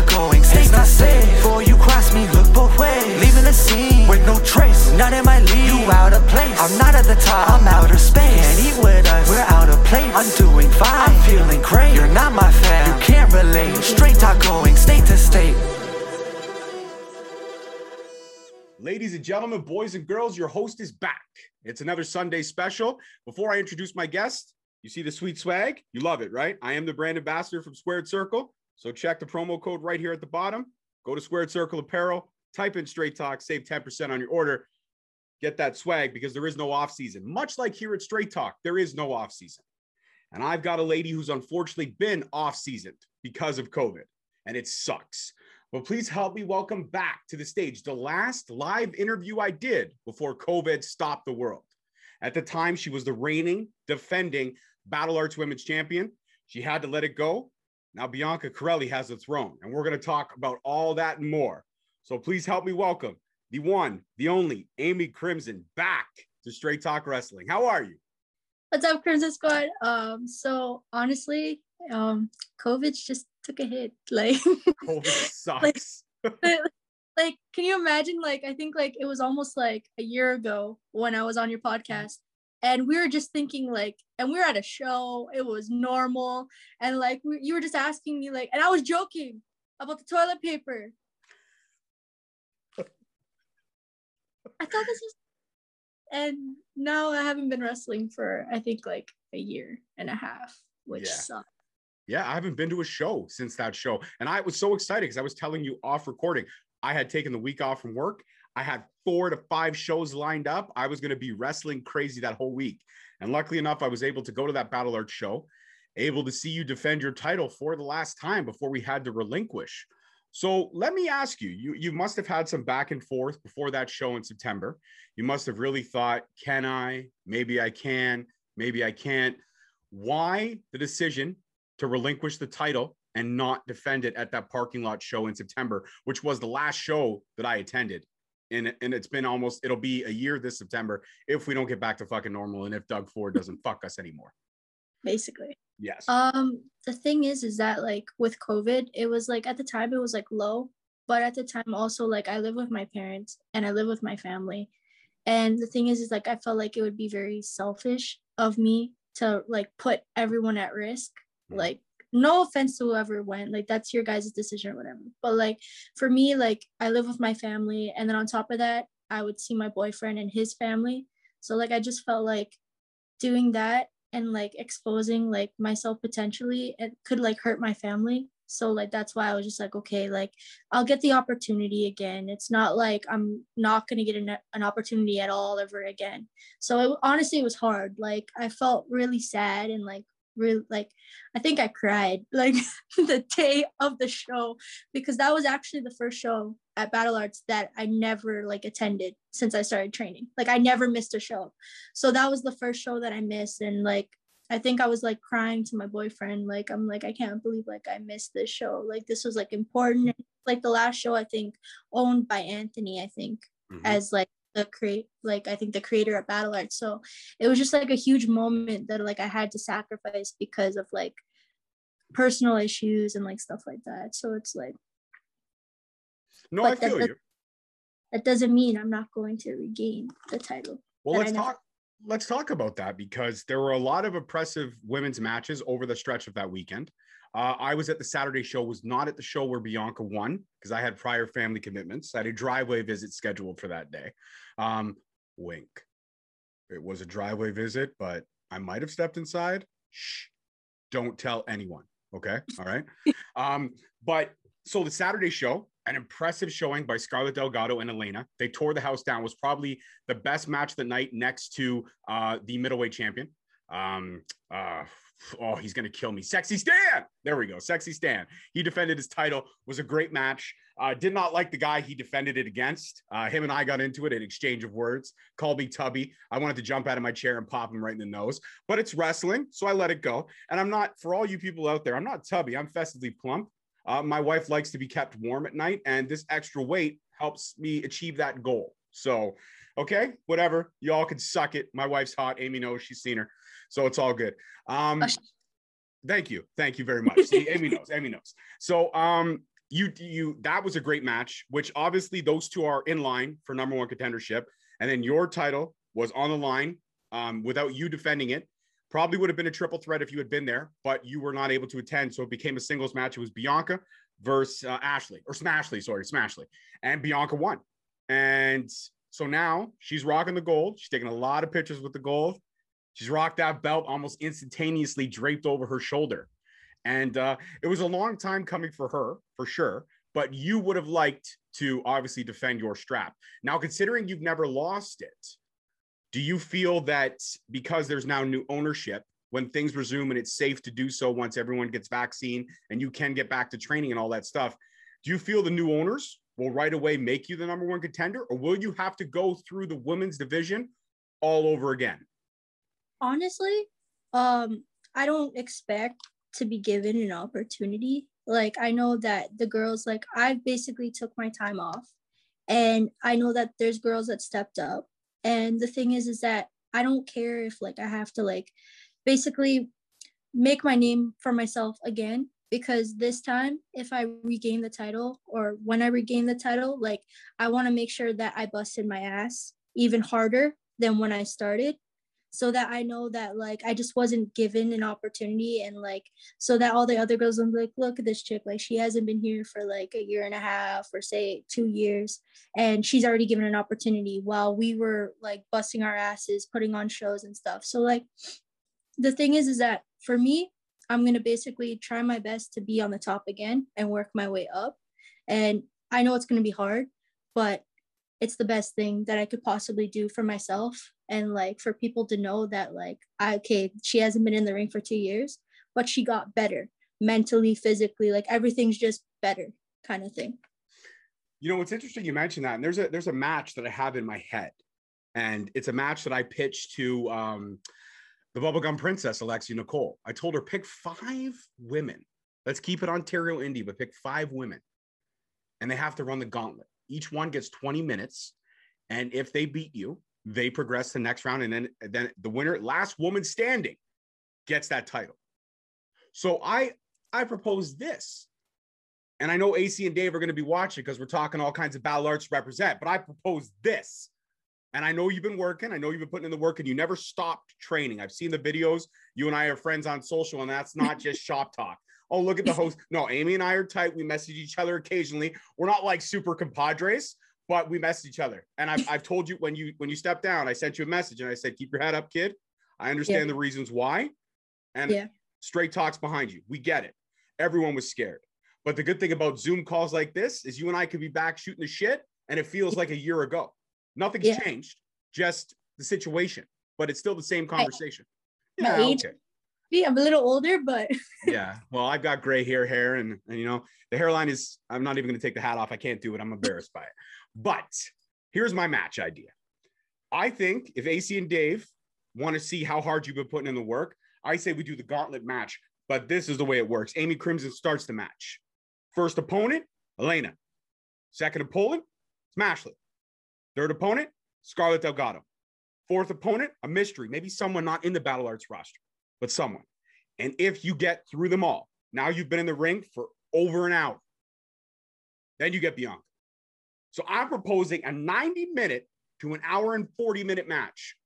talk going, stay not safe. Before you cross me, look both ways. Leaving the scene with no trace, none in my league. You out of place. I'm not at the top, I'm outer space. Can't eat with us, we're out of place. I'm doing fine, I'm feeling great. You're not my fan, you can't relate. Straight talk going, state to state. Ladies and gentlemen, boys and girls, your host is back. It's another Sunday special. Before I introduce my guest, you see the sweet swag? You love it, right? I am the brand ambassador from Squared Circle. So check the promo code right here at the bottom. Go to Squared Circle Apparel, type in Straight Talk, save 10% on your order. Get that swag because there is no off season. Much like here at Straight Talk, there is no off season. And I've got a lady who's unfortunately been off seasoned because of COVID, and it sucks. But please help me welcome back to the stage the last live interview I did before COVID stopped the world. At the time, she was the reigning, defending Battle Arts Women's Champion. She had to let it go. Now Bianca Corelli has the throne, and we're going to talk about all that and more. So please help me welcome the one, the only Amy Crimson back to Straight Talk Wrestling. How are you? What's up, Crimson Squad? Um, so honestly, um, COVID just took a hit. Like COVID sucks. like, like, can you imagine? Like, I think like it was almost like a year ago when I was on your podcast, and we were just thinking like, and we were at a show. It was normal, and like we, you were just asking me like, and I was joking about the toilet paper. I thought this was, and now I haven't been wrestling for I think like a year and a half, which Yeah. sucks. Yeah, I haven't been to a show since that show. And I was so excited because I was telling you off recording, I had taken the week off from work. I had four to five shows lined up. I was going to be wrestling crazy that whole week. And luckily enough, I was able to go to that Battle Arts show, able to see you defend your title for the last time before we had to relinquish. So let me ask you, you, you must have had some back and forth before that show in September. You must have really thought, can I? Maybe I can, maybe I can't. Why the decision to relinquish the title and not defend it at that parking lot show in September, which was the last show that I attended. And, and it's been almost, it'll be a year this September if we don't get back to fucking normal and if Doug Ford doesn't fuck us anymore. Basically. Yes. Um, the thing is, is that like with COVID, it was like at the time it was like low, but at the time also like I live with my parents and I live with my family, and the thing is, is like I felt like it would be very selfish of me to like put everyone at risk. Mhm. Like, no offense to whoever went, like that's your guys' decision or whatever. But like for me, like I live with my family, and then on top of that, I would see my boyfriend and his family. So like I just felt like doing that and like exposing like myself potentially it could like hurt my family so like that's why i was just like okay like i'll get the opportunity again it's not like i'm not going to get an, an opportunity at all ever again so it, honestly it was hard like i felt really sad and like really like i think i cried like the day of the show because that was actually the first show at battle arts that i never like attended since i started training. Like i never missed a show. So that was the first show that i missed and like i think i was like crying to my boyfriend like i'm like i can't believe like i missed this show. Like this was like important. Like the last show i think owned by anthony i think Mhm. as like the create like i think the creator at battle arts so it was just like a huge moment that like i had to sacrifice because of like personal issues and like stuff like that so it's like no, I that feel does- you. that doesn't mean i'm not going to regain the title Well, let's talk. Let's talk about that because there were a lot of oppressive women's matches over the stretch of that weekend. Uh, I was at the Saturday show, was not at the show where Bianca won because I had prior family commitments. I had a driveway visit scheduled for that day. Um, wink. It was a driveway visit, but I might have stepped inside. Shh. Don't tell anyone. Okay. All right. um, but so the Saturday show, an impressive showing by Scarlett Delgado and Elena. They tore the house down. Was probably the best match of the night next to uh, the middleweight champion. Um, uh, oh, he's gonna kill me. Sexy Stan. There we go. Sexy Stan. He defended his title. Was a great match. Uh, did not like the guy he defended it against. Uh, him and I got into it, in exchange of words. Called me Tubby. I wanted to jump out of my chair and pop him right in the nose, but it's wrestling, so I let it go. And I'm not, for all you people out there, I'm not Tubby. I'm festively plump. Uh, my wife likes to be kept warm at night, and this extra weight helps me achieve that goal. So, okay, whatever. Y'all can suck it. My wife's hot. Amy knows she's seen her, so it's all good. Um, Oh, thank you, thank you very much. See, Amy knows. Amy knows. So, um, you you that was a great match, which obviously those two are in line for number one contendership, and then your title was on the line um, without you defending it. Probably would have been a triple threat if you had been there, but you were not able to attend, so it became a singles match. It was Bianca versus uh, Ashley or Smashley, sorry, Smashley, and Bianca won. And so now she's rocking the gold. She's taking a lot of pictures with the gold. She's rocked that belt almost instantaneously draped over her shoulder. And uh, it was a long time coming for her, for sure. But you would have liked to obviously defend your strap. Now, considering you've never lost it, do you feel that because there's now new ownership, when things resume and it's safe to do so once everyone gets vaccine and you can get back to training and all that stuff, do you feel the new owners will right away make you the number one contender, or will you have to go through the women's division all over again? Honestly, um, I don't expect to be given an opportunity. Like I know that the girls, like I basically took my time off, and I know that there's girls that stepped up. And the thing is, is that I don't care if like I have to like basically make my name for myself again because this time if i regain the title or when i regain the title like i want to make sure that i busted my ass even harder than when i started so that i know that like i just wasn't given an opportunity and like so that all the other girls will be like look at this chick like she hasn't been here for like a year and a half or say two years and she's already given an opportunity while we were like busting our asses putting on shows and stuff. So like the thing is is that for me i'm to basically try my best to be on the top again and work my way up and i know it's to be hard but it's the best thing that i could possibly do for myself and like for people to know that like I, okay she hasn't been in the ring for two years but she got better mentally physically like everything's just better kind of thing you know what's interesting you mentioned that and there's a there's a match that i have in my head and it's a match that i pitched to um the bubblegum princess, Alexia Nicole. I told her pick five women. Let's keep it Ontario Indie, but pick five women. And they have to run the gauntlet. Each one gets 20 minutes. And if they beat you, they progress to the next round. And then, then the winner, last woman standing, gets that title. So I I propose this. And I know AC and Dave are going to be watching because we're talking all kinds of battle arts to represent, but I propose this. And I know you've been working. I know you've been putting in the work and you never stopped training. I've seen the videos. You and I are friends on social, and that's not just shop talk. Oh, look at the host. No, Amy and I are tight. We message each other occasionally. We're not like super compadres, but we message each other. And I've, I've told you when you when you step down, I sent you a message and I said, keep your head up, kid. I understand yeah. the reasons why. And yeah. straight talks behind you. We get it. Everyone was scared. But the good thing about Zoom calls like this is you and I could be back shooting the shit and it feels like a year ago. Nothing's yeah. changed, just the situation, but it's still the same conversation. I, yeah, age, okay. Yeah, I'm a little older, but yeah. Well, I've got gray hair, hair, and, and you know the hairline is. I'm not even going to take the hat off. I can't do it. I'm embarrassed by it. But here's my match idea. I think if AC and Dave want to see how hard you've been putting in the work, I say we do the gauntlet match. But this is the way it works. Amy Crimson starts the match. First opponent, Elena. Second opponent, Smashley. Third opponent, Scarlett Delgado. Fourth opponent, a mystery, maybe someone not in the Battle Arts roster, but someone. And if you get through them all, now you've been in the ring for over an hour, then you get Bianca. So I'm proposing a 90 minute to an hour and 40 minute match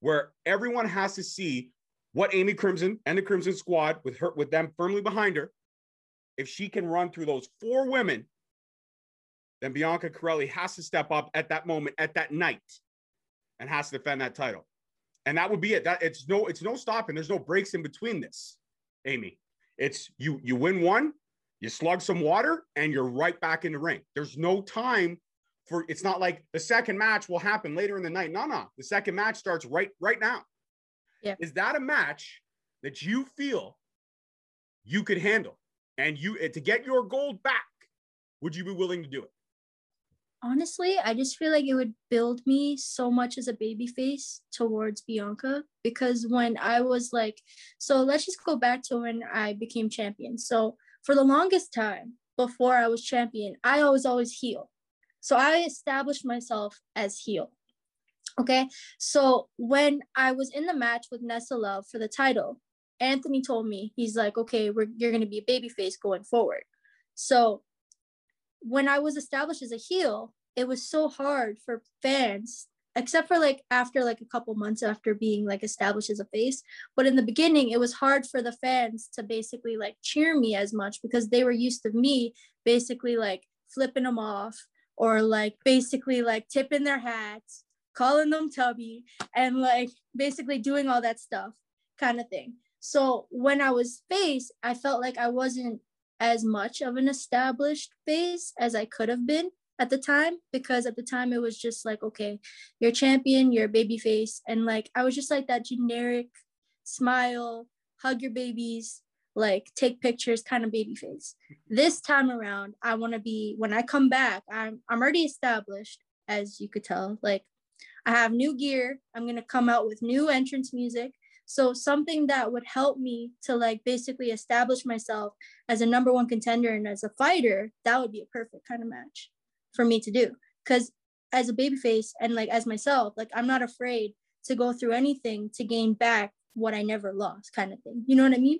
where everyone has to see what Amy Crimson and the Crimson Squad with her with them firmly behind her, if she can run through those four women then Bianca Corelli has to step up at that moment, at that night, and has to defend that title. And that would be it. That it's no, it's no stopping. There's no breaks in between this, Amy. It's you, you win one, you slug some water, and you're right back in the ring. There's no time for it's not like the second match will happen later in the night. No, no. The second match starts right right now. Yeah. Is that a match that you feel you could handle? And you to get your gold back, would you be willing to do it? honestly, I just feel like it would build me so much as a baby face towards Bianca because when I was like, so let's just go back to when I became champion. So for the longest time before I was champion, I was always heel. So I established myself as heel. Okay. So when I was in the match with Nessa Love for the title, Anthony told me, he's like, okay, we're, you're going to be a baby face going forward. So when I was established as a heel, it was so hard for fans except for like after like a couple months after being like established as a face but in the beginning it was hard for the fans to basically like cheer me as much because they were used to me basically like flipping them off or like basically like tipping their hats calling them tubby and like basically doing all that stuff kind of thing. So when i was face i felt like i wasn't as much of an established face as i could have been at the time because at the time it was just like okay you're champion you're baby face and like i was just like that generic smile hug your babies like take pictures kind of baby face. This time around i want to be when i come back i'm i'm already established as you could tell like i have new gear i'm going to come out with new entrance music. So something that would help me to like basically establish myself as a number one contender and as a fighter that would be a perfect kind of match for me to do. Because as a baby face and like as myself like i'm not afraid to go through anything to gain back what i never lost kind of thing. You know what i mean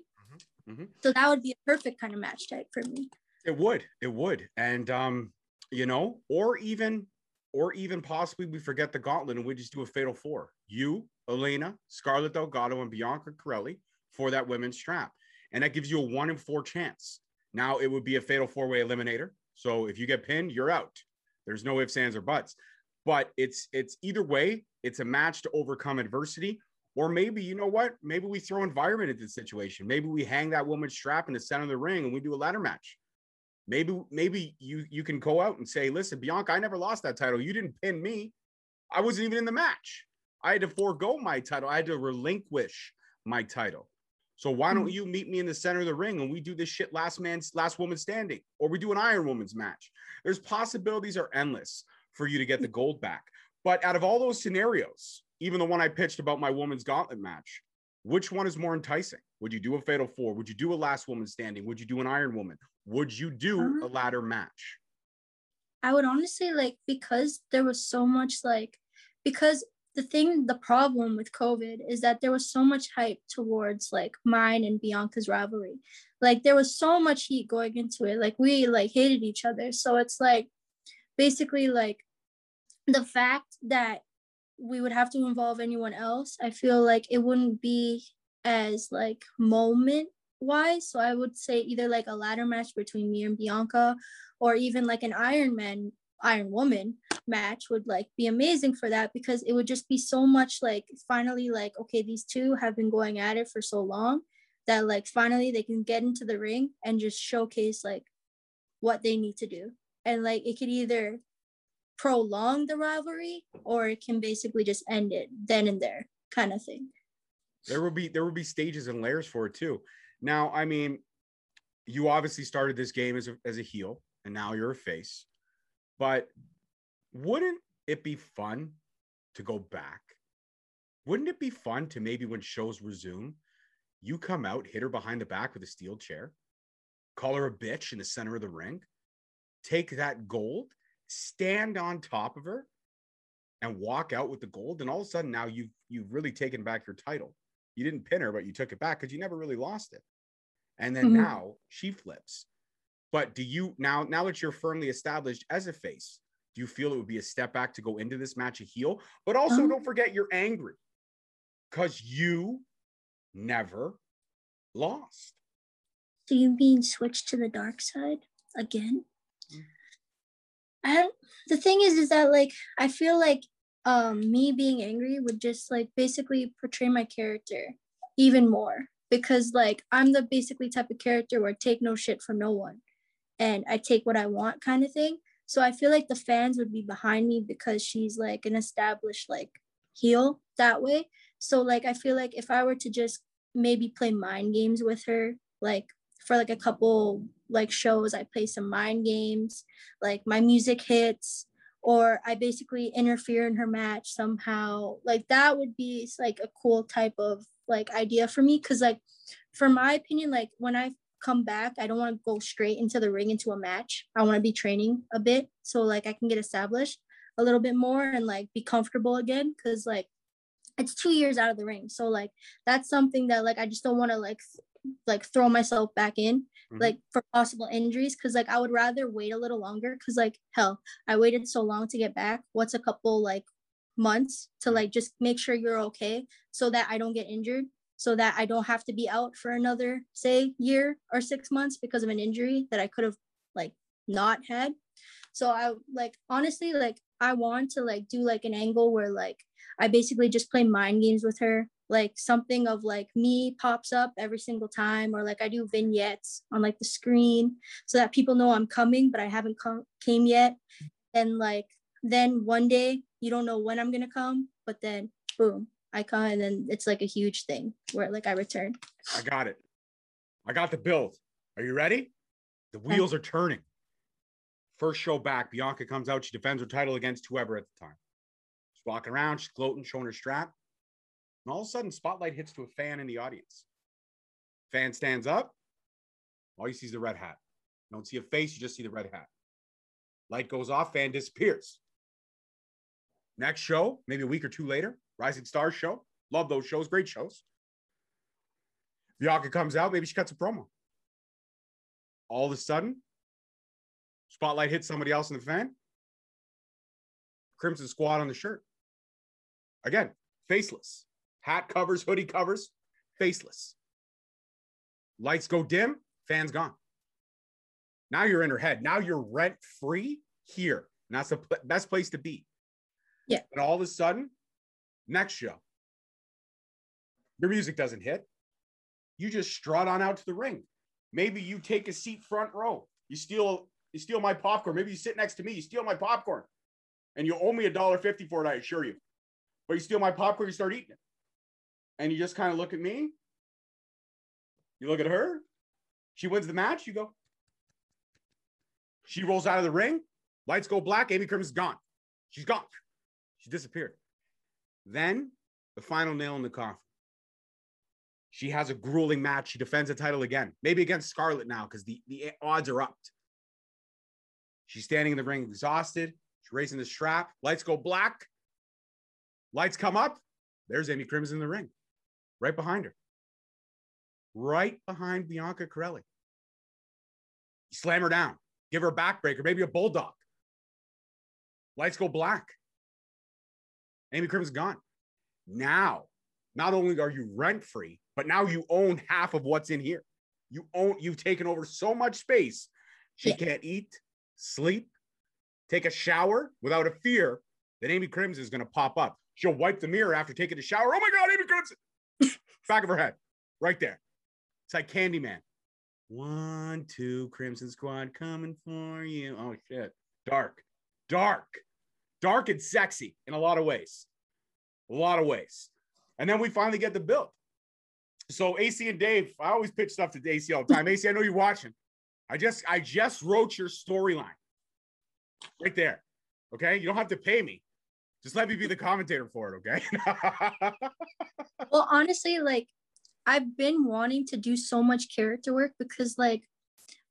mm-hmm. So that would be a perfect kind of match type for me it would it would and um you know or even or even possibly we forget the gauntlet and we just do a fatal four you elena scarlett delgado and bianca corelli for that women's strap and that gives you a one in four chance now it would be a fatal four way eliminator so if you get pinned, you're out. There's no ifs, ands, or buts. But it's it's either way, it's a match to overcome adversity. Or maybe, you know what? Maybe we throw environment into the situation. Maybe we hang that woman's strap in the center of the ring and we do a ladder match. Maybe, maybe you you can go out and say, listen, Bianca, I never lost that title. You didn't pin me. I wasn't even in the match. I had to forego my title. I had to relinquish my title. So why don't mm-hmm. you meet me in the center of the ring and we do this shit last man's last woman standing, or we do an Iron Woman's match? There's possibilities are endless for you to get the gold back. But out of all those scenarios, even the one I pitched about my woman's gauntlet match, which one is more enticing? Would you do a fatal four? Would you do a last woman standing? Would you do an Iron Woman? Would you do a um, ladder match? I would honestly like because there was so much like because the thing the problem with covid is that there was so much hype towards like mine and bianca's rivalry like there was so much heat going into it like we like hated each other so it's like basically like the fact that we would have to involve anyone else i feel like it wouldn't be as like moment wise so i would say either like a ladder match between me and bianca or even like an iron man iron woman match would like be amazing for that because it would just be so much like finally like okay these two have been going at it for so long that like finally they can get into the ring and just showcase like what they need to do. And like it could either prolong the rivalry or it can basically just end it then and there kind of thing there will be there will be stages and layers for it too now i mean you obviously started this game as a, as a heel and now you're a face but wouldn't it be fun to go back? Wouldn't it be fun to maybe when shows resume, you come out, hit her behind the back with a steel chair, call her a bitch in the center of the ring, take that gold, stand on top of her, and walk out with the gold. And all of a sudden now you've you've really taken back your title. You didn't pin her, but you took it back because you never really lost it. And then mm-hmm. now she flips. But do you now now that you're firmly established as a face, do you feel it would be a step back to go into this match a heel? But also, um, don't forget you're angry because you never lost. So you mean switch to the dark side again? I the thing is, is that like I feel like um me being angry would just like basically portray my character even more because like I'm the basically type of character where I take no shit from no one and I take what I want kind of thing. So I feel like the fans would be behind me because she's like an established like heel that way. So like I feel like if I were to just maybe play mind games with her, like for like a couple like shows, I play some mind games, like my music hits, or I basically interfere in her match somehow. Like that would be like a cool type of like idea for me. Cause like for my opinion, like when I come back. I don't want to go straight into the ring into a match. I want to be training a bit so like I can get established a little bit more and like be comfortable again cuz like it's 2 years out of the ring. So like that's something that like I just don't want to like like throw myself back in Mhm. like for possible injuries because like I would rather wait a little longer because like hell I waited so long to get back. What's a couple like months to like just make sure you're okay so that I don't get injured so that I don't have to be out for another say year or 6 months because of an injury that I could have like not had. So I like honestly like I want to like do like an angle where like I basically just play mind games with her like something of like me pops up every single time or like I do vignettes on like the screen so that people know I'm coming but I haven't come came yet and like then one day you don't know when I'm gonna come but then boom I come and then it's like a huge thing where like I return I got it. I got the build. Are you ready? The wheels are turning. First show back, Bianca comes out. She defends her title against whoever at the time. She's walking around, she's gloating, showing her strap. And all of a sudden, spotlight hits to a fan in the audience. Fan stands up. All you see is the red hat. You don't see a face, you just see the red hat. Light goes off, fan disappears. Next show, maybe a week or two later, Rising Stars show. Love those shows, great shows. Bianca comes out, maybe she cuts a promo. All of a sudden, spotlight hits somebody else in the fan. Crimson Squad on the shirt. Again, faceless. Hat covers, hoodie covers, faceless. Lights go dim, fans gone. Now you're in her head. Now you're rent free here. And that's the best place to be. Yeah. And all of a sudden, next show, your music doesn't hit. You just strut on out to the ring. Maybe you take a seat front row. You steal you steal my popcorn. Maybe you sit next to me. You steal my popcorn, and you owe me a dollar fifty for it. I assure you. But you steal my popcorn. You start eating it, and you just kind of look at me. You look at her. She wins the match. You go. She rolls out of the ring. Lights go black. Amy Crimson's gone. She's gone. She disappeared. Then the final nail in the coffin. She has a grueling match. She defends the title again, maybe against Scarlett now because the, the odds are up. She's standing in the ring exhausted. She's raising the strap. Lights go black. Lights come up. There's Amy Crimson in the ring, right behind her. Right behind Bianca Corelli. You slam her down, give her a backbreaker, maybe a bulldog. Lights go black. Amy Crimson's gone. Now, not only are you rent free, but now you own half of what's in here. You own, you've taken over so much space. She Yeah. can't eat, sleep, take a shower without a fear that Amy Crimson is going to pop up. She'll wipe the mirror after taking a shower. Oh my God, Amy Crimson! Back of her head, right there. It's like Candyman. One, two, Crimson Squad coming for you. Oh shit. Dark, dark, dark and sexy in a lot of ways. A lot of ways. And then we finally get the build. So AC and Dave, I always pitch stuff to AC all the time. AC, I know you're watching. I just I just wrote your storyline right there. Okay. You don't have to pay me. Just let me be the commentator for it, okay? well honestly like i've been wanting to do so much character work because like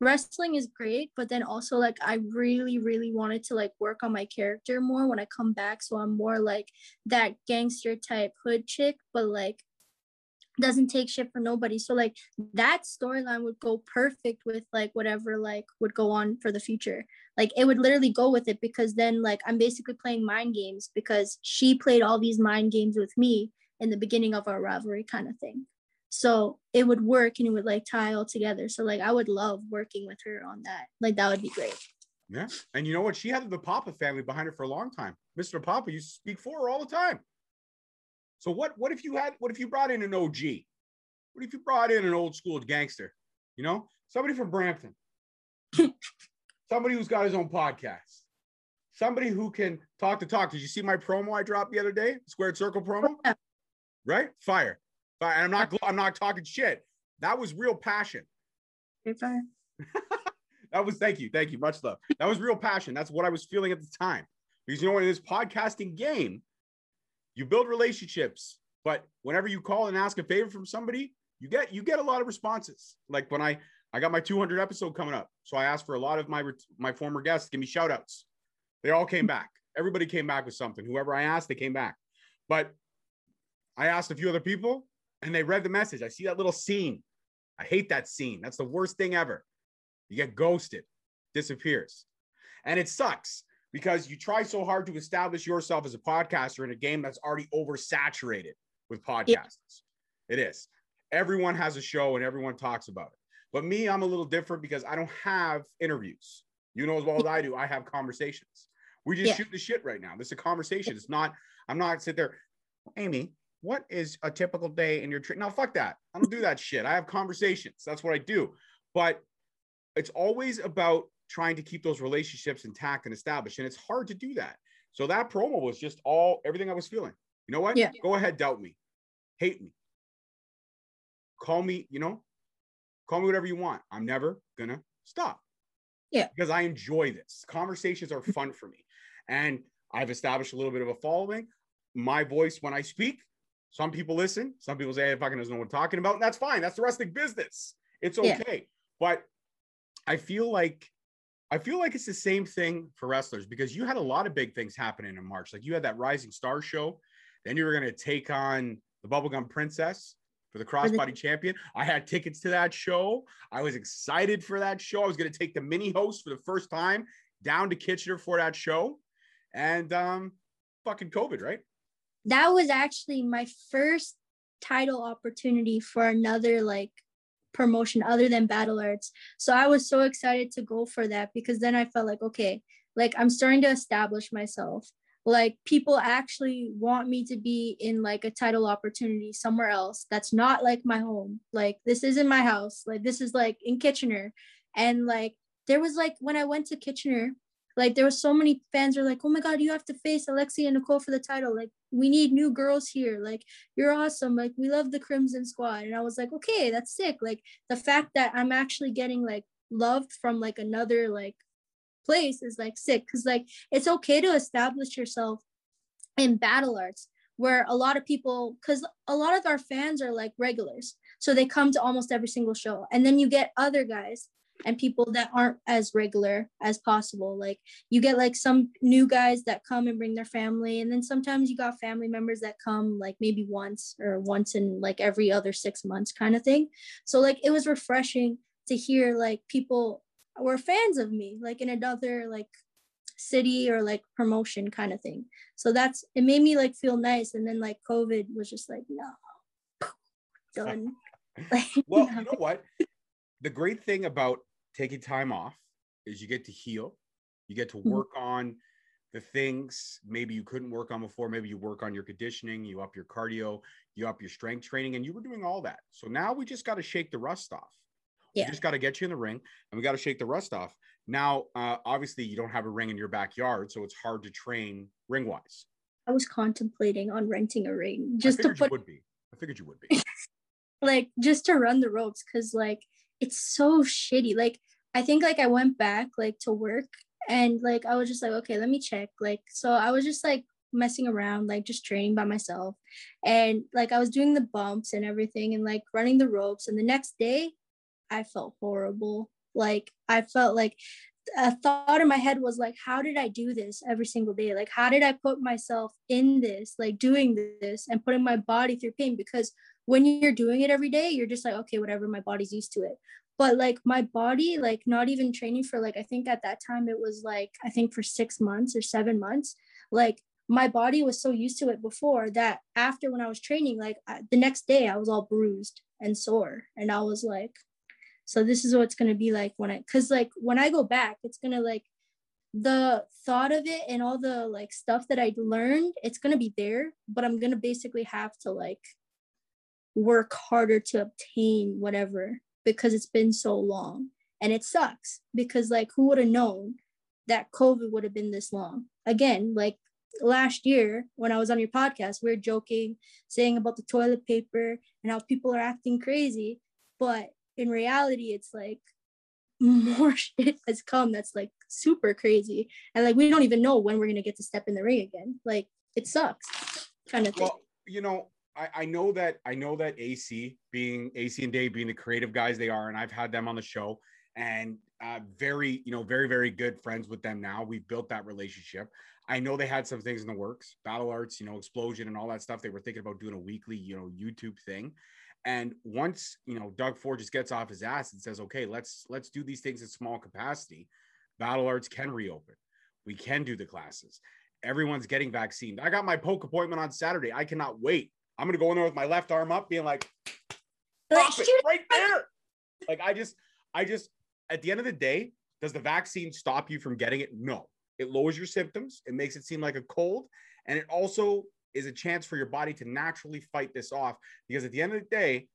wrestling is great but then also like i really really wanted to like work on my character more when i come back so i'm more like that gangster type hood chick but like doesn't take shit for nobody so like that storyline would go perfect with like whatever like would go on for the future like it would literally go with it because then like i'm basically playing mind games because she played all these mind games with me in the beginning of our rivalry kind of thing so it would work and it would like tie all together so like i would love working with her on that like that would be great yeah. And you know what? She had the Papa family behind her for a long time. Mr. Papa used to speak for her all the time. So what what if you had what if you brought in an OG? What if you brought in an old school gangster? You know, somebody from Brampton. somebody who's got his own podcast. Somebody who can talk to talk. Did you see my promo I dropped the other day? Squared circle promo? Yeah. Right? Fire. Fire. And I'm not I'm not talking shit. That was real passion. Fire. That was thank you, thank you, much love. That was real passion. That's what I was feeling at the time. Because you know, in this podcasting game, you build relationships, but whenever you call and ask a favor from somebody, you get you get a lot of responses. Like when I I got my 200 episode coming up, so I asked for a lot of my my former guests give me shout outs. They all came back. Everybody came back with something. Whoever I asked, they came back. But I asked a few other people, and they read the message. I see that little seen. I hate that seen. That's the worst thing ever. You get ghosted, disappears. And it sucks because you try so hard to establish yourself as a podcaster in a game that's already oversaturated with podcasts. Yeah. It is. Everyone has a show and everyone talks about it. But me, I'm a little different because I don't have interviews. You know as well as I do, I have conversations. We just yeah. shoot the shit right now. This is a conversation. It's not, I'm not sit there, Amy, what is a typical day in your trip? Now, fuck that. I don't do that shit. I have conversations. That's what I do. But it's always about trying to keep those relationships intact and established. And it's hard to do that. So that promo was just all everything I was feeling. You know what? Yeah. Go ahead, doubt me, hate me, call me, you know, call me whatever you want. I'm never gonna stop. Yeah. Because I enjoy this. Conversations are fun for me. And I've established a little bit of a following. My voice when I speak, some people listen. Some people say, hey, fucking doesn't know what I'm talking about. And that's fine. That's the wrestling business. It's okay. Yeah. But I feel like I feel like it's the same thing for wrestlers because you had a lot of big things happening in March. Like you had that Rising Star show, then you were going to take on the Bubblegum Princess for the Crossbody Champion. I had tickets to that show. I was excited for that show. I was going to take the mini host for the first time down to Kitchener for that show, and um, fucking COVID, right? That was actually my first title opportunity for another like promotion other than battle arts. So i was so excited to go for that because then i felt like okay like i'm starting to establish myself. Like people actually want me to be in like a title opportunity somewhere else that's not like my home. Like this isn't my house. Like this is like in kitchener. And like there was like when i went to kitchener like there were so many fans are like oh my god you have to face alexia and nicole for the title. Like we need new girls here. Like you're awesome. Like we love the crimson squad. And i was like okay that's sick. Like the fact that i'm actually getting like loved from like another like place is like sick. Because like it's okay to establish yourself in battle arts where a lot of people because a lot of our fans are like regulars. So they come to almost every single show. And then you get other guys and people that aren't as regular as possible. Like you get like some new guys that come and bring their family, and then sometimes you got family members that come like maybe once or once in like every other six months kind of thing. So like it was refreshing to hear like people were fans of me, like in another like city or like promotion kind of thing. So that's it made me like feel nice. And then like COVID was just like, no, done. Like, well, you know what? The great thing about taking time off is you get to heal. You get to mm-hmm. work mm-hmm. on the things maybe you couldn't work on before. Maybe you work on your conditioning you up your cardio you up your strength training and you were doing all that. So now we just got to shake the rust off. Yeah. we just got to get you in the ring and we got to shake the rust off. Now uh, obviously you don't have a ring in your backyard so it's hard to train ring wise i was contemplating on renting a ring just to put would be. I figured you would be. Like just to run the ropes because like it's so shitty. Like I think like I went back like to work and like I was just like, okay, let me check. Like so I was just like messing around, like just training by myself. And like I was doing the bumps and everything and like running the ropes. And the next day I felt horrible. Like I felt like a thought in my head was like how did i do this every single day like how did i put myself in this like doing this and putting my body through pain because when you're doing it every day, you're just like, okay, whatever, my body's used to it. But like my body, like not even training for like, I think at that time it was like, I think for six months or seven months, like my body was so used to it before that after when I was training, like I, the next day I was all bruised and sore. And I was like, so this is what it's going to be like when I, cause like when I go back, it's going to like, the thought of it and all the like stuff that I learned, it's gonna be there, but I'm gonna basically have to like work harder to obtain whatever because it's been so long. And it sucks because, like, who would have known that COVID would have been this long? Again, like last year when I was on your podcast, we are joking, saying about the toilet paper and how people are acting crazy. But in reality, it's like more shit has come that's like super crazy. And like, we don't even know when we're going to get to step in the ring again. Like, it sucks kind of thing. Well, you know, I, I know that I know that AC being AC and Dave being the creative guys they are, and I've had them on the show and uh, very, you know, very, very good friends with them now. We've built that relationship. I know they had some things in the works, battle arts, you know, explosion and all that stuff. They were thinking about doing a weekly, you know, YouTube thing. And once you know Doug Ford just gets off his ass and says, "Okay, let's let's do these things in small capacity," Battle Arts can reopen. We can do the classes. Everyone's getting vaccinated. I got my poke appointment on Saturday. I cannot wait. I'm gonna go in there with my left arm up, being like, "Drop it right there!" Like I just, I just, at the end of the day, does the vaccine stop you from getting it? No. It lowers your symptoms. It makes it seem like a cold, and it also is a chance for your body to naturally fight this off. Because at the end of the day,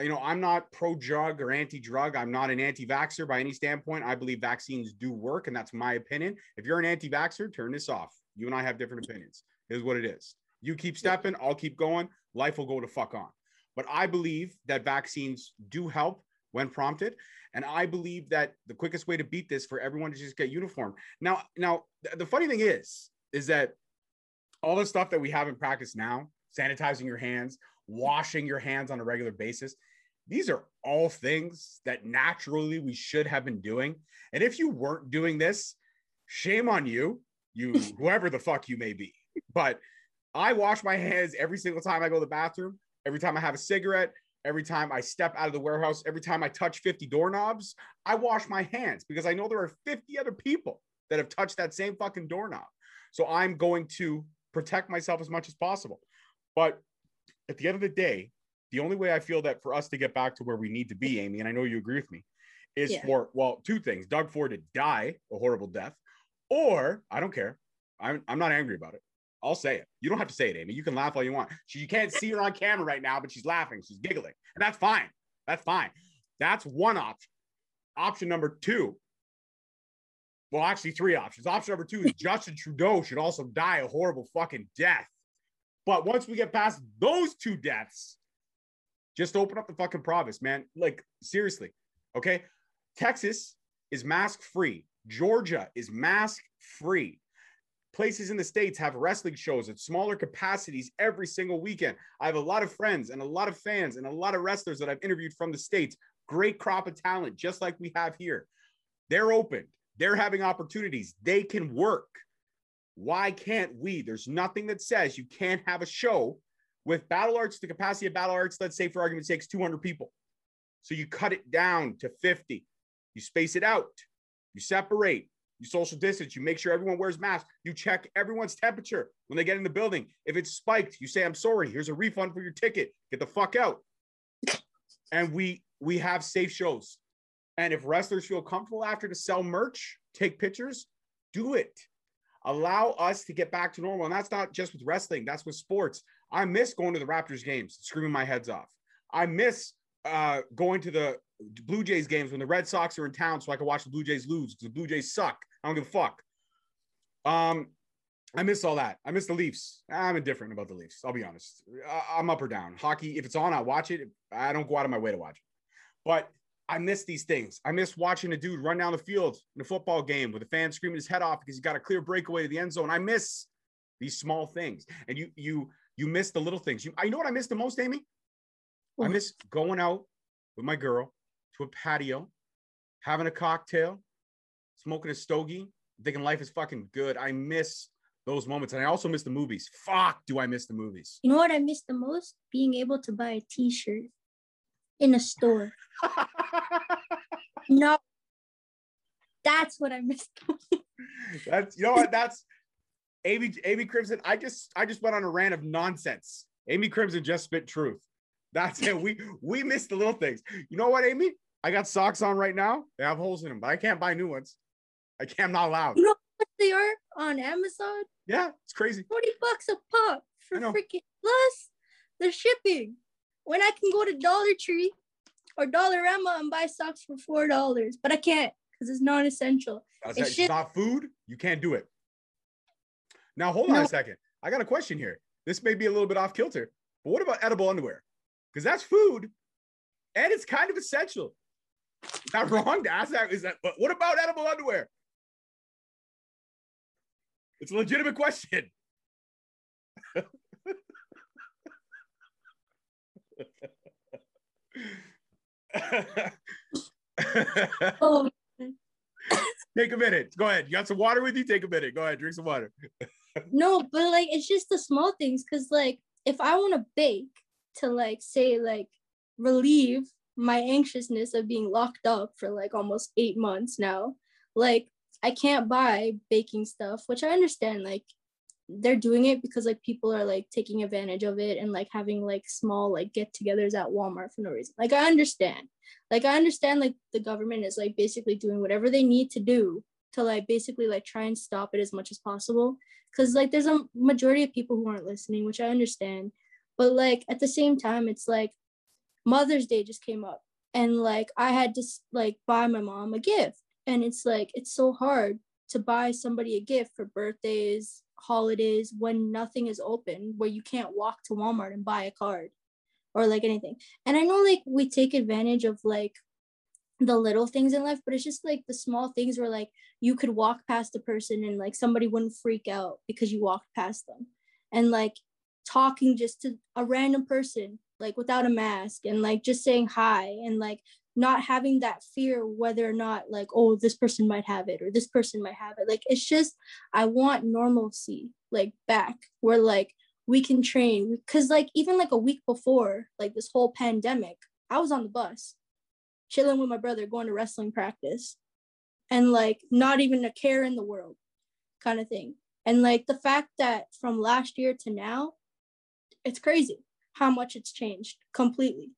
you know, I'm not pro drug or anti drug. I'm not an anti vaxxer by any standpoint. I believe vaccines do work, and that's my opinion. If you're an anti vaxxer, turn this off. You and I have different opinions. Is what it is. You keep stepping, I'll keep going. Life will go to fuck on. But I believe that vaccines do help when prompted. And I believe that the quickest way to beat this for everyone to just get uniform. Now, now the funny thing is, is that all the stuff that we have in practice now, sanitizing your hands, washing your hands on a regular basis, these are all things that naturally we should have been doing. And if you weren't doing this, shame on you, you whoever the fuck you may be. But I wash my hands every single time I go to the bathroom, every time I have a cigarette, every time I step out of the warehouse, every time I touch 50 doorknobs, I wash my hands because I know there are 50 other people that have touched that same fucking doorknob. So I'm going to protect myself as much as possible. But at the end of the day, the only way I feel that for us to get back to where we need to be, Amy, and I know you agree with me, is yeah. for, well, two things Doug Ford to die a horrible death, or I don't care. I'm, I'm not angry about it. I'll say it. You don't have to say it, Amy. You can laugh all you want. She, you can't see her on camera right now, but she's laughing. She's giggling. And that's fine. That's fine. That's one option. Option number two. Well, actually, three options. Option number two is Justin Trudeau should also die a horrible fucking death. But once we get past those two deaths, just open up the fucking province, man. Like, seriously. Okay. Texas is mask free. Georgia is mask free places in the states have wrestling shows at smaller capacities every single weekend. I have a lot of friends and a lot of fans and a lot of wrestlers that I've interviewed from the states. Great crop of talent, just like we have here. They're open. They're having opportunities. They can work. Why can't we? There's nothing that says you can't have a show with battle arts. The capacity of battle arts, let's say for argument's sake, 200 people. So you cut it down to 50. You space it out. You separate you social distance, you make sure everyone wears masks, you check everyone's temperature when they get in the building. If it's spiked, you say, I'm sorry, here's a refund for your ticket. Get the fuck out. And we we have safe shows. And if wrestlers feel comfortable after to sell merch, take pictures, do it. Allow us to get back to normal. And that's not just with wrestling, that's with sports. I miss going to the Raptors games, screaming my heads off. I miss uh, going to the Blue Jays games when the Red Sox are in town so I can watch the Blue Jays lose because the Blue Jays suck. I don't give a fuck. Um, I miss all that. I miss the Leafs. I'm indifferent about the Leafs. I'll be honest. I'm up or down. Hockey, if it's on, I watch it. I don't go out of my way to watch it. But I miss these things. I miss watching a dude run down the field in a football game with a fan screaming his head off because he got a clear breakaway to the end zone. I miss these small things. And you you you miss the little things. You I know what I miss the most, Amy? I miss going out with my girl to a patio, having a cocktail, smoking a stogie, thinking life is fucking good. I miss those moments. And I also miss the movies. Fuck, do I miss the movies? You know what I miss the most? Being able to buy a t shirt in a store. no, that's what I miss. that's, you know what? That's Amy, Amy Crimson. I just, I just went on a rant of nonsense. Amy Crimson just spit truth. That's it. We we miss the little things. You know what, Amy? I got socks on right now. They have holes in them, but I can't buy new ones. I can't. I'm not allowed. You know what they are on Amazon? Yeah, it's crazy. Forty bucks a pop for freaking plus the shipping. When I can go to Dollar Tree or Dollarama and buy socks for four dollars, but I can't because it's non-essential. That's it's, just, not food. You can't do it. Now hold on no. a second. I got a question here. This may be a little bit off kilter, but what about edible underwear? Because that's food, and it's kind of essential. Is that wrong to ask that? Is that? But what about edible underwear? It's a legitimate question. Take a minute. Go ahead. You got some water with you? Take a minute. Go ahead. Drink some water. no, but like it's just the small things. Cause like if I want to bake, to like say like relieve my anxiousness of being locked up for like almost eight months now. Like I can't buy baking stuff, which I understand. Like they're doing it because like people are like taking advantage of it and like having like small like get-togethers at Walmart for no reason. Like I understand. Like I understand like the government is like basically doing whatever they need to do to like basically like try and stop it as much as possible because like there's a majority of people who aren't listening which i understand but like at the same time it's like mother's day just came up and like i had to like buy my mom a gift and it's like it's so hard to buy somebody a gift for birthdays holidays when nothing is open where you can't walk to walmart and buy a card or like anything and i know like we take advantage of like the little things in life, but it's just like the small things where like you could walk past a person and like somebody wouldn't freak out because you walked past them. And like talking just to a random person, like without a mask and like just saying hi and like not having that fear whether or not like, oh, this person might have it or this person might have it. Like it's just I want normalcy like back where like we can train because like even like a week before like this whole pandemic, I was on the bus chilling with my brother, going to wrestling practice, and like not even a care in the world kind of thing. And like the fact that from last year to now, it's crazy how much it's changed completely.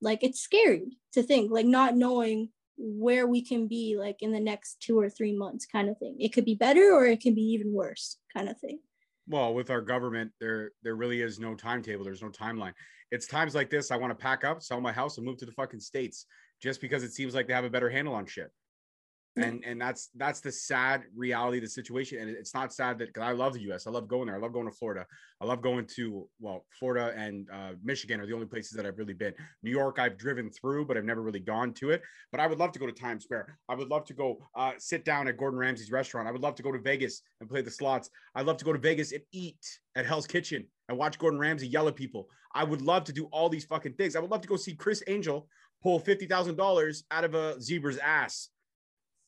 Like it's scary to think, like not knowing where we can be like in the next two or three months kind of thing. It could be better or it can be even worse kind of thing. Well, with our government, there there really is no timetable. There's no timeline. It's times like this I want to pack up, sell my house, and move to the fucking states just because it seems like they have a better handle on shit and and that's that's the sad reality of the situation. And it's not sad that because i love the us i love going there. I love going to florida. I love going to well florida and uh, michigan are the only places that i've really been. New york i've driven through but i've never really gone to it. But i would love to go to times square. I would love to go uh, sit down at gordon ramsay's restaurant. I would love to go to vegas and play the slots. I'd love to go to vegas and eat at hell's kitchen and watch gordon ramsay yell at people. I would love to do all these fucking things. I would love to go see Criss Angel pull $50000 out of a zebra's ass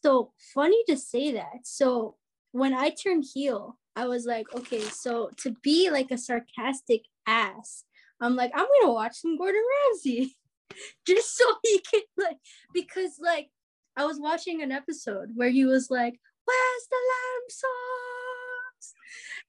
so funny to say that. So when I turned heel, I was like, okay, so to be like a sarcastic ass, I'm like, I'm gonna watch some Gordon Ramsay just so he can like because like I was watching an episode where he was like, Where's the lamb sauce?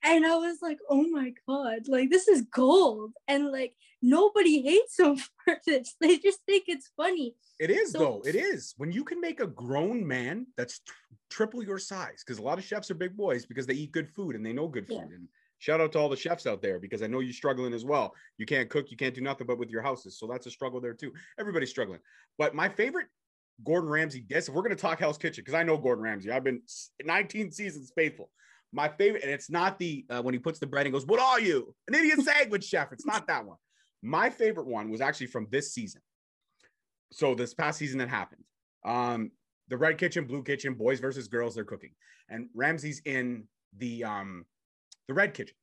And I was like, oh my god, like this is gold. And like nobody hates him for this. They just think it's funny. It is so, though. It is when you can make a grown man that's t- triple your size. Because a lot of chefs are big boys because they eat good food and they know good food. Yeah. And shout out to all the chefs out there because I know you're struggling as well. You can't cook, you can't do nothing but with your houses. So that's a struggle there too. Everybody's struggling. But my favorite Gordon Ramsay dish. We're going to talk Hell's Kitchen because I know Gordon Ramsay. I've been 19 seasons faithful. My favorite, and it's not the uh, when he puts the bread and goes, "What are you? An idiot sandwich chef?" It's not that one. My favorite one was actually from this season. So this past season that happened. Um, the red kitchen, blue kitchen, boys versus girls, they're cooking. And Ramsay's in the um the red kitchen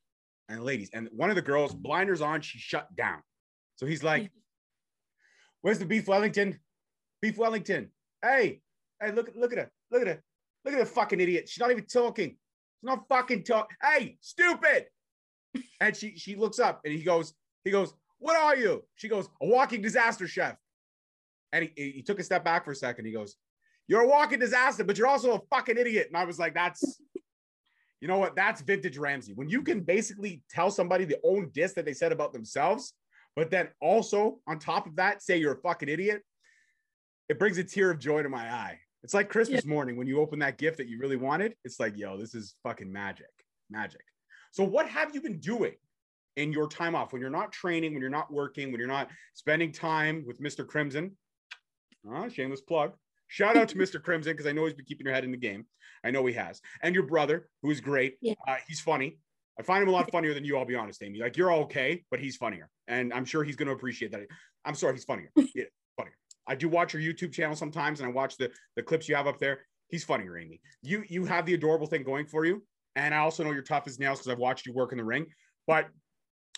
and ladies. And one of the girls, blinders on, she shut down. So he's like, Where's the beef Wellington? Beef Wellington. Hey, hey, look, look at her. Look at her. Look at the fucking idiot. She's not even talking. She's not fucking talk. Hey, stupid. And she she looks up and he goes, he goes, what are you? She goes, a walking disaster chef. And he, he took a step back for a second. He goes, You're a walking disaster, but you're also a fucking idiot. And I was like, That's, you know what? That's vintage Ramsay. When you can basically tell somebody the own diss that they said about themselves, but then also on top of that, say you're a fucking idiot, it brings a tear of joy to my eye. It's like Christmas yeah. morning when you open that gift that you really wanted. It's like, yo, this is fucking magic. Magic. So, what have you been doing in your time off when you're not training, when you're not working, when you're not spending time with Mr. Crimson. Uh, shameless plug. Shout out to Mr. Crimson because I know he's been keeping your head in the game. I know he has. And your brother, who is great. Yeah. Uh, he's funny. I find him a lot funnier than you. I'll be honest, Amy. Like you're okay, but he's funnier, and I'm sure he's going to appreciate that. I'm sorry, he's funnier. Yeah. I do watch your YouTube channel sometimes, and I watch the the clips you have up there. He's funnier, Amy. You you have the adorable thing going for you, and I also know you're tough as nails because I've watched you work in the ring. But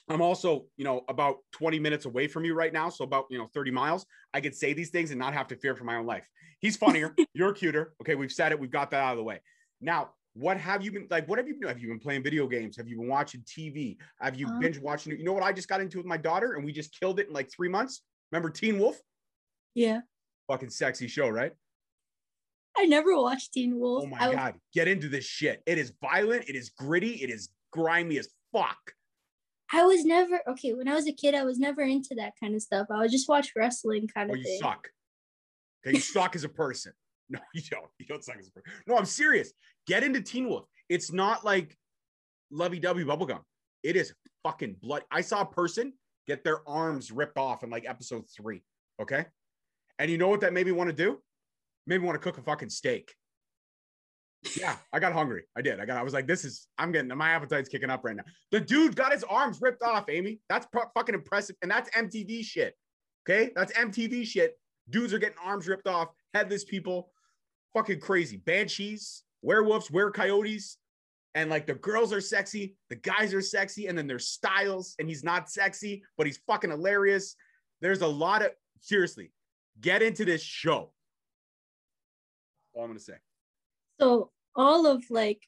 I'm also, you know, about 20 minutes away from you right now. So about, you know, 30 miles. I could say these things and not have to fear for my own life. He's funnier. You're cuter. Okay. We've said it. We've got that out of the way. Now, what have you been like? What have you been? Have you been playing video games? Have you been watching TV? Have you Um, binge watching? You know what I just got into with my daughter, and we just killed it in like three months. Remember Teen Wolf? Yeah. Fucking sexy show, right? I never watched Teen Wolf. Oh my I was- god, get into this shit. It is violent. It is gritty. It is grimy as fuck. I was never okay. When I was a kid, I was never into that kind of stuff. I would just watch wrestling kind Oh, of you thing. suck. Okay, you suck as a person. No, you don't. You don't suck as a person. No, I'm serious. Get into Teen Wolf. It's not like lovey-dovey bubblegum. It is fucking blood. I saw a person get their arms ripped off in like episode three. Okay. And you know what that made me want to do? Made me want to cook a fucking steak. Yeah, I got hungry. I did. I got. I was like, "This is." I'm getting my appetite's kicking up right now. The dude got his arms ripped off. Amy, that's fucking impressive, and that's MTV shit. Okay, that's MTV shit. Dudes are getting arms ripped off. Headless people, fucking crazy. Banshees, werewolves, were coyotes, and like the girls are sexy, the guys are sexy, and then there's Stiles, and he's not sexy, but he's fucking hilarious. There's a lot of seriously, get into this show. All I'm gonna say. So all of like,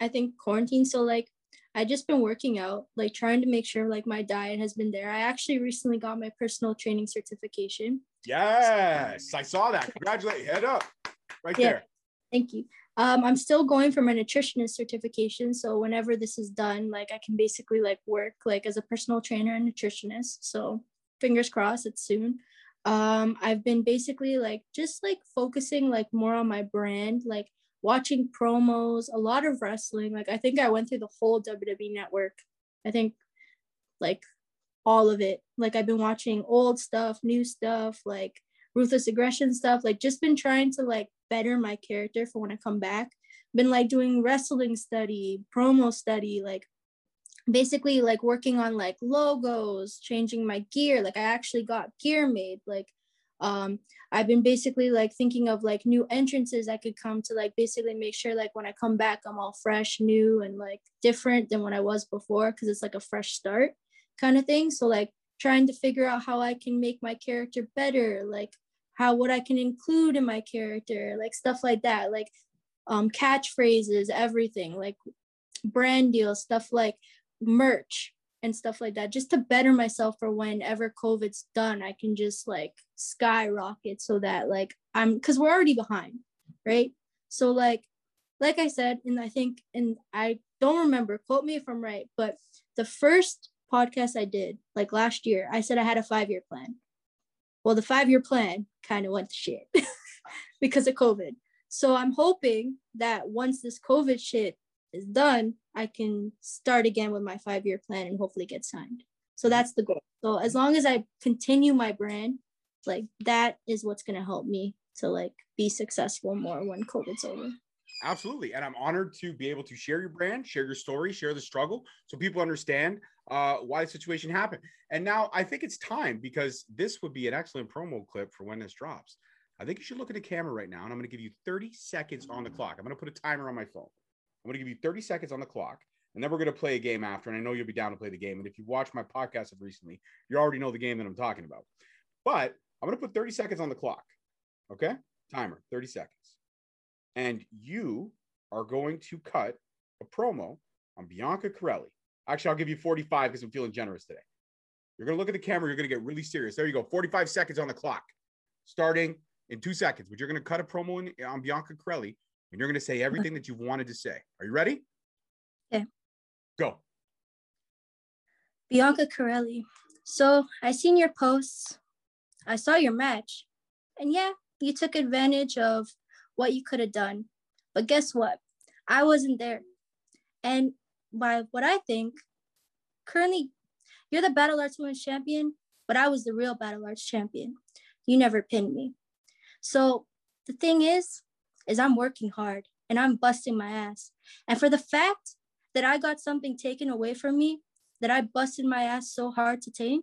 I think quarantine. So like, I just been working out, like trying to make sure like my diet has been there. I actually recently got my personal training certification. Yes, I saw that. Congratulate, head up, right Yeah. there. Thank you. Um, I'm still going for my nutritionist certification. So whenever this is done, like I can basically like work like as a personal trainer and nutritionist. So fingers crossed, it's soon. Um, I've been basically like just like focusing like more on my brand, like watching promos, a lot of wrestling. Like I think I went through the whole WWE network. I think like all of it. Like I've been watching old stuff, new stuff, like ruthless aggression stuff like just been trying to like better my character for when i come back been like doing wrestling study promo study like basically like working on like logos changing my gear like i actually got gear made like um i've been basically like thinking of like new entrances i could come to like basically make sure like when i come back i'm all fresh new and like different than what i was before because it's like a fresh start kind of thing. So like trying to figure out how i can make my character better like how what I can include in my character, like stuff like that, like um, catchphrases, everything, like brand deals, stuff like merch and stuff like that, just to better myself for whenever COVID's done, I can just like skyrocket so that like I'm because we're already behind, right? So like, like I said, and I think, and I don't remember, quote me if I'm right, but the first podcast I did, like last year, I said I had a five year plan. Well, the five year plan kind of went to shit because of COVID. So I'm hoping that once this COVID shit is done, I can start again with my five year plan and hopefully get signed. So that's the goal. So as long as I continue my brand, like that is what's gonna help me to like be successful more when COVID's over. Absolutely. And I'm honored to be able to share your brand, share your story, share the struggle so people understand uh, why the situation happened. And now I think it's time because this would be an excellent promo clip for when this drops. I think you should look at the camera right now and I'm going to give you 30 seconds on the clock. I'm going to put a timer on my phone. I'm going to give you 30 seconds on the clock and then we're going to play a game after. And I know you'll be down to play the game. And if you watch my podcast of recently, you already know the game that I'm talking about. But I'm going to put 30 seconds on the clock. Okay. Timer 30 seconds and you are going to cut a promo on Bianca Corelli. Actually, I'll give you 45 because I'm feeling generous today. You're going to look at the camera. You're going to get really serious. There you go. 45 seconds on the clock, starting in two seconds. But you're going to cut a promo in, on Bianca Corelli, and you're going to say everything that you've wanted to say. Are you ready? Yeah. Go. Bianca Corelli. So I seen your posts. I saw your match. And yeah, you took advantage of what you could have done. But guess what? I wasn't there. And by what I think, currently you're the Battle Arts Women's Champion, but I was the real Battle Arts Champion. You never pinned me. So the thing is, is I'm working hard and I'm busting my ass. And for the fact that I got something taken away from me, that I busted my ass so hard to retain,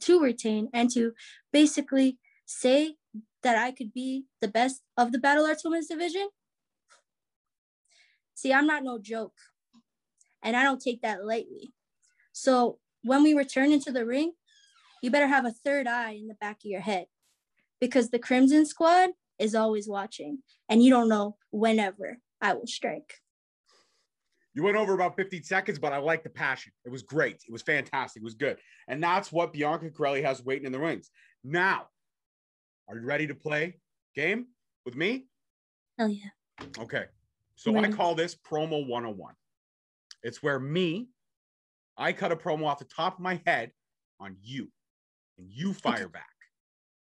to retain, and to basically say that I could be the best of the Battle Arts Women's Division. See, I'm not no joke, and I don't take that lightly. So when we return into the ring, you better have a third eye in the back of your head because the Crimson Squad is always watching, and you don't know whenever I will strike. You went over about 15 seconds, but I like the passion. It was great. It was fantastic. It was good. And that's what Bianca Corelli has waiting in the wings. Now, are you ready to play game with me? Hell yeah. Okay. So I call this promo 101. It's where me, I cut a promo off the top of my head on you, and you fire back.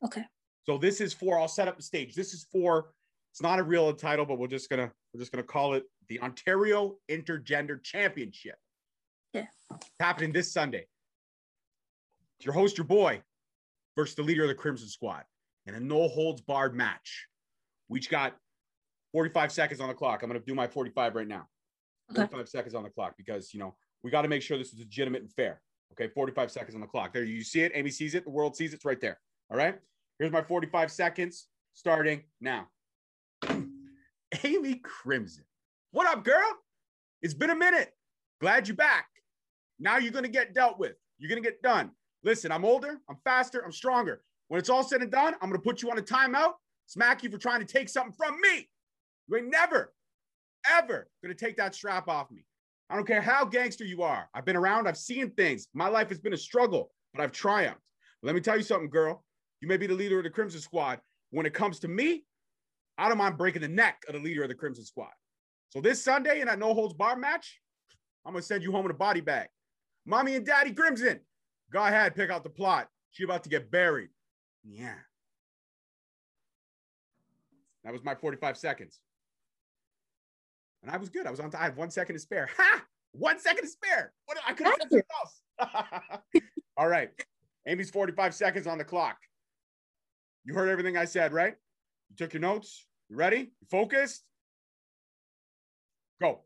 Okay. So this is for I'll set up the stage. This is for it's not a real title, but we're just gonna we're just gonna call it the Ontario Intergender Championship. Yeah. It's happening this Sunday. It's your host, your boy, versus the leader of the Crimson Squad in a no holds barred match. We each got 45 seconds on the clock. I'm gonna do my 45 right now. Okay. 45 seconds on the clock because you know we got to make sure this is legitimate and fair. Okay, 45 seconds on the clock. There, you see it. Amy sees it. The world sees it. It's right there. All right. Here's my 45 seconds starting now. Amy Crimson. What up, girl? It's been a minute. Glad you're back. Now you're going to get dealt with. You're going to get done. Listen, I'm older, I'm faster, I'm stronger. When it's all said and done, I'm going to put you on a timeout, smack you for trying to take something from me. You ain't never, ever going to take that strap off me. I don't care how gangster you are. I've been around, I've seen things. My life has been a struggle, but I've triumphed. Let me tell you something, girl. You may be the leader of the Crimson Squad. When it comes to me, I don't mind breaking the neck of the leader of the Crimson Squad. So this Sunday in that no holds bar match, I'm gonna send you home in a body bag. Mommy and Daddy Crimson, go ahead, pick out the plot. She about to get buried. Yeah. That was my 45 seconds. And I was good. I was on time. I had one second to spare. Ha! One second to spare. What I could have said something else. All right. Amy's 45 seconds on the clock. You heard everything I said, right? You took your notes. You ready? You focused? Go.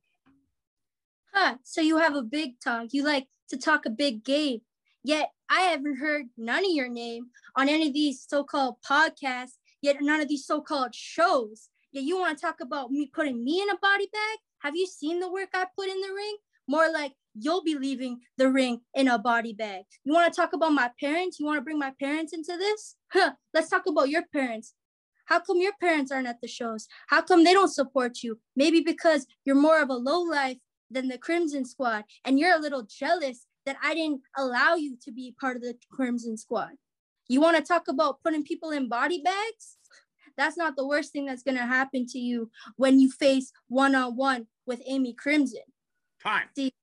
Huh. So you have a big talk. You like to talk a big game. Yet I haven't heard none of your name on any of these so-called podcasts, yet none of these so-called shows. Yet you want to talk about me putting me in a body bag? Have you seen the work I put in the ring? More like you'll be leaving the ring in a body bag. You want to talk about my parents? You want to bring my parents into this? Huh. Let's talk about your parents. How come your parents aren't at the shows? How come they don't support you? Maybe because you're more of a low life than the Crimson Squad, and you're a little jealous that I didn't allow you to be part of the Crimson Squad. You want to talk about putting people in body bags? That's not the worst thing that's going to happen to you when you face one on one with Amy Crimson. Time. See-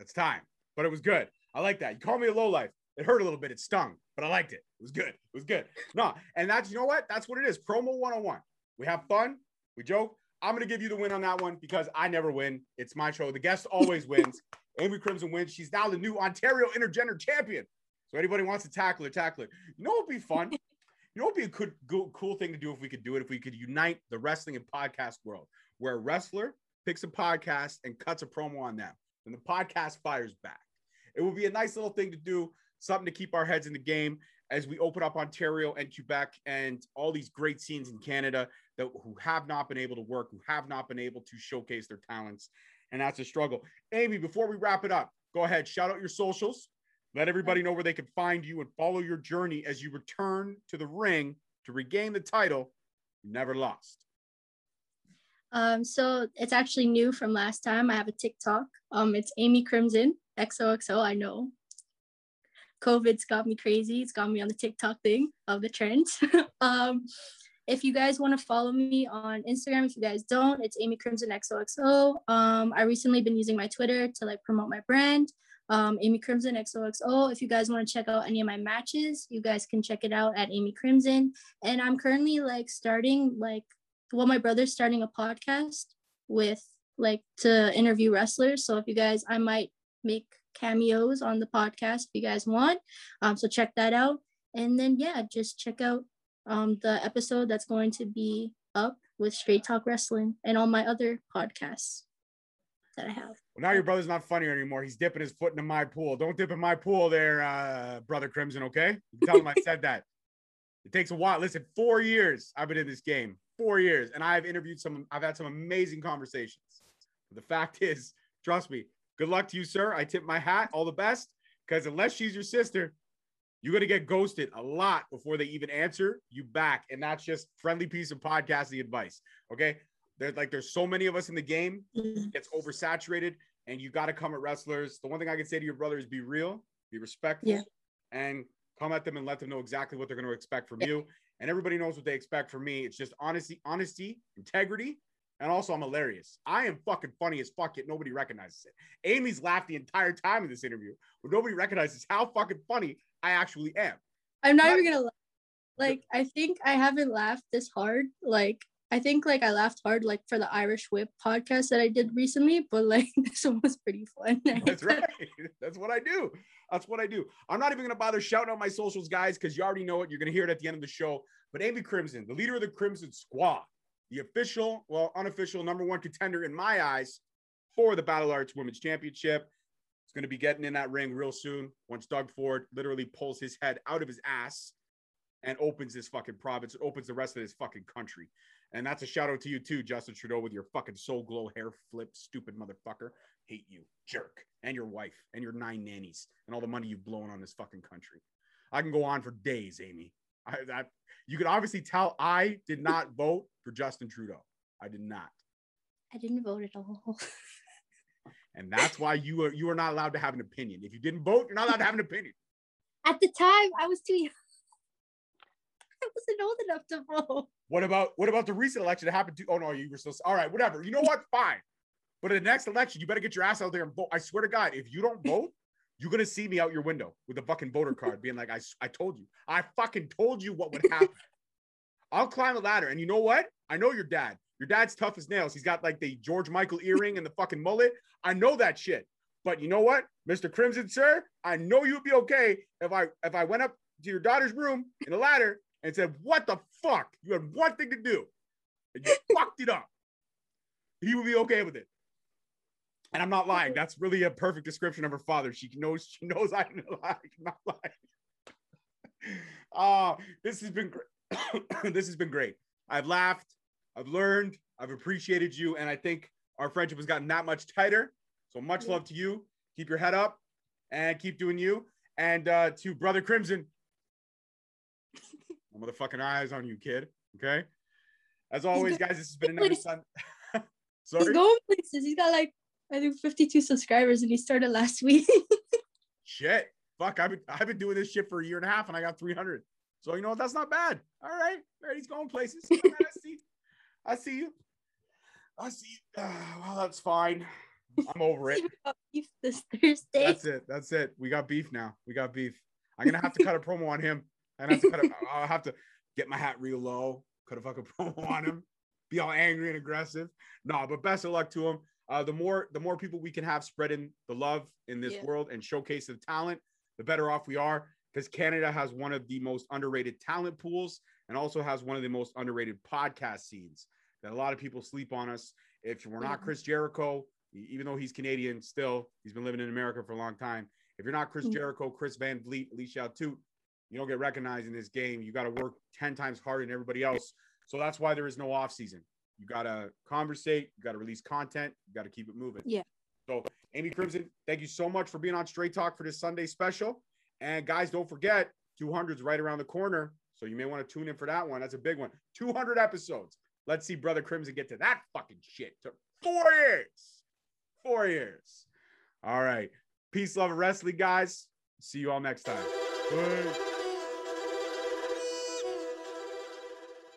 That's time. But it was good. I like that. You call me a low life. It hurt a little bit. It stung, but I liked it. It was good. It was good. No, and that's you know what? That's what it is. Promo 101. We have fun. We joke. I'm gonna give you the win on that one because I never win. It's my show. The guest always wins. Amy Crimson wins. She's now the new Ontario Intergender Champion. So anybody wants to tackle her, tackle her. You know what'd be fun? You know what'd be a good, good, cool thing to do if we could do it? If we could unite the wrestling and podcast world, where a wrestler picks a podcast and cuts a promo on them, and the podcast fires back. It would be a nice little thing to do, something to keep our heads in the game as we open up Ontario and Quebec and all these great scenes in Canada that who have not been able to work, who have not been able to showcase their talents, and that's a struggle. Amy, before we wrap it up, go ahead, shout out your socials. Let everybody know where they can find you and follow your journey as you return to the ring to regain the title you never lost. Um, so it's actually new from last time. I have a TikTok. Um, it's Amy Crimson XOXO. I know. COVID's got me crazy. It's got me on the TikTok thing of the trends. um, if you guys want to follow me on Instagram, if you guys don't, it's Amy Crimson XOXO. Um, I recently been using my Twitter to like promote my brand. Um, Amy Crimson XOXO. If you guys want to check out any of my matches, you guys can check it out at Amy Crimson. And I'm currently like starting like well, my brother's starting a podcast with like to interview wrestlers. So if you guys, I might make cameos on the podcast if you guys want. Um, so check that out. And then yeah, just check out um the episode that's going to be up with Straight Talk Wrestling and all my other podcasts that I have. Well, now your brother's not funny anymore. He's dipping his foot into my pool. Don't dip in my pool there, uh, brother Crimson. Okay, you tell him I said that. It takes a while. Listen, four years I've been in this game. Four years, and I've interviewed some. I've had some amazing conversations. But the fact is, trust me. Good luck to you, sir. I tip my hat. All the best. Because unless she's your sister, you're gonna get ghosted a lot before they even answer you back, and that's just friendly piece of podcasting advice. Okay. There's like there's so many of us in the game, Mhm. it's oversaturated, and you got to come at wrestlers. The one thing I can say to your brother is be real, be respectful, Yeah. and come at them and let them know exactly what they're going to expect from Yeah. you. And everybody knows what they expect from me. It's just honesty, honesty, integrity, and also I'm hilarious. I am fucking funny as fuck, yet nobody recognizes it. Amy's laughed the entire time in this interview, but nobody recognizes how fucking funny I actually am. I'm not Not- even gonna lie. Like I think I haven't laughed this hard. Like I think like I laughed hard like for the Irish Whip podcast that I did recently, but like this one was pretty fun. That's right. That's what I do. That's what I do. I'm not even gonna bother shouting out my socials, guys, because you already know it. You're gonna hear it at the end of the show. But Amy Crimson, the leader of the Crimson Squad, the official, well, unofficial number one contender in my eyes for the Battle Arts Women's Championship. Is going to be getting in that ring real soon once Doug Ford literally pulls his head out of his ass and opens his fucking province, opens the rest of his fucking country. And that's a shout out to you too, Justin Trudeau, with your fucking Soul Glo hair flip, stupid motherfucker. Hate you, jerk, and your wife, and your nine nannies, and all the money you've blown on this fucking country. I can go on for days, Amy. I, that you can obviously tell I did not vote for Justin Trudeau. I did not, I didn't vote at all. and that's why you are you are not allowed to have an opinion. If you didn't vote, you're not allowed to have an opinion. At the time, I was too young. Wasn't old enough to vote. What about what about the recent election that happened to? Oh no, you were still all right. Whatever. You know what? Fine. But in the next election, you better get your ass out there and vote. I swear to God, if you don't vote, you're gonna see me out your window with a fucking voter card, being like, "I I told you. I fucking told you what would happen." I'll climb a ladder, and you know what? I know your dad. Your dad's tough as nails. He's got like the George Michael earring and the fucking mullet. I know that shit. But you know what, Mr. Crimson, sir? I know you'd be okay if I if I went up to your daughter's room in a ladder and said, "What the fuck? You had one thing to do, and you fucked it up." He would be okay with it. And I'm not lying. That's really a perfect description of her father. She knows. She knows I'm not not lying. Uh, this has been great. this has been great. I've laughed. I've learned. I've appreciated you, and I think our friendship has gotten that much tighter. So much love to you. Keep your head up and keep doing you. And uh, to Brother Crimson, motherfucking eyes on you, kid. Okay. As always, guys, this has been another Sun. He's going places. He's got like I think 52 subscribers, and he started last week. Shit. Fuck. I've been I've been doing this shit for a year and a half, and I got 300. So you know what? That's not bad. All right. All right. He's going places. Right, I see. I see you. I see. You. Uh, well, that's fine. I'm over it. Beef this Thursday. That's it. That's it. We got beef now. We got beef. I'm gonna have to cut a promo on him. And have to cut I'll have to get my hat real low, cut a fucking promo on him, be all angry and aggressive. No, but best of luck to him. Uh, the more the more people we can have spreading the love in this Yeah. world and showcase the talent, the better off we are. Because Canada has one of the most underrated talent pools and also has one of the most underrated podcast scenes that a lot of people sleep on us. If we're not. Chris Jericho, even though he's Canadian, still he's been living in America for a long time. If you're not Chris Mhm. Jericho, Chris Van Vliet, Alicia Atout, you don't get recognized in this game. You got to work 10 times harder than everybody else. So that's why there is no off season. You got to conversate, you got to release content, you got to keep it moving. Yeah. So, Amy Crimson, thank you so much for being on Straight Talk for this Sunday special. And guys, don't forget 200's right around the corner. So you may want to tune in for that one. That's a big one. 200 episodes. Let's see Brother Crimson get to that fucking shit. Took four years. Four years. All right. Peace, love, and wrestling, guys. See you all next time. Bye.